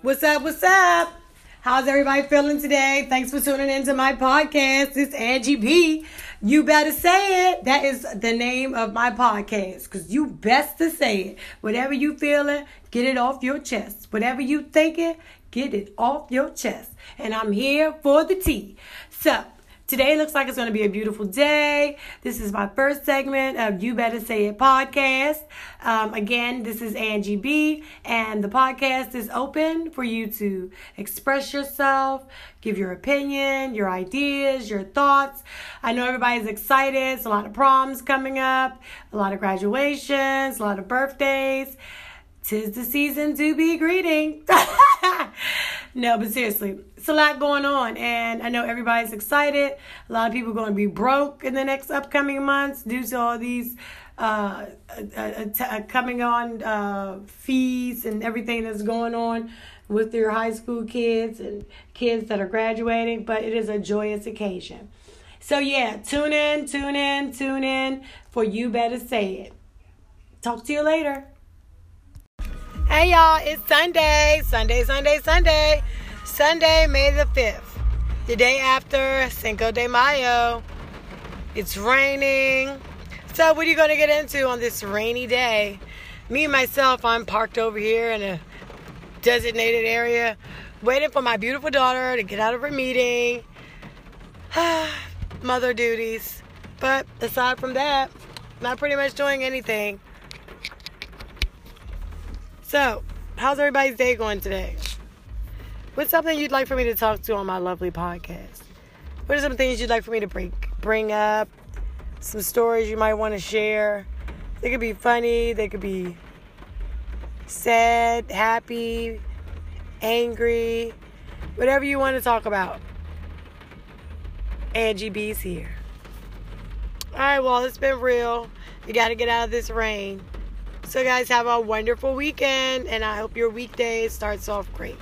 What's up? What's up? How's everybody feeling today? Thanks for tuning into my podcast. It's Angie B. You better say it. That is the name of my podcast because you best to say it. Whatever you feeling, get it off your chest. Whatever you thinking, get it off your chest. And I'm here for the tea. So, Today looks like it's going to be a beautiful day. This is my first segment of You Better Say It podcast. Um, again, this is Angie B, and the podcast is open for you to express yourself, give your opinion, your ideas, your thoughts. I know everybody's excited. It's a lot of proms coming up, a lot of graduations, a lot of birthdays. Tis the season to be greeting. no, but seriously, it's a lot going on, and I know everybody's excited. A lot of people are going to be broke in the next upcoming months due to all these uh, uh, uh, coming on uh, fees and everything that's going on with your high school kids and kids that are graduating. But it is a joyous occasion. So yeah, tune in, tune in, tune in for you better say it. Talk to you later. Hey y'all, it's Sunday, Sunday, Sunday, Sunday. Sunday, May the 5th, the day after Cinco de Mayo. It's raining. So, what are you going to get into on this rainy day? Me, and myself, I'm parked over here in a designated area, waiting for my beautiful daughter to get out of her meeting. Mother duties. But aside from that, not pretty much doing anything. So, how's everybody's day going today? What's something you'd like for me to talk to on my lovely podcast? What are some things you'd like for me to bring bring up? Some stories you might want to share. They could be funny, they could be sad, happy, angry, whatever you want to talk about. Angie B's here. Alright, well, it's been real. You got to get out of this rain. So, guys, have a wonderful weekend, and I hope your weekday starts off great.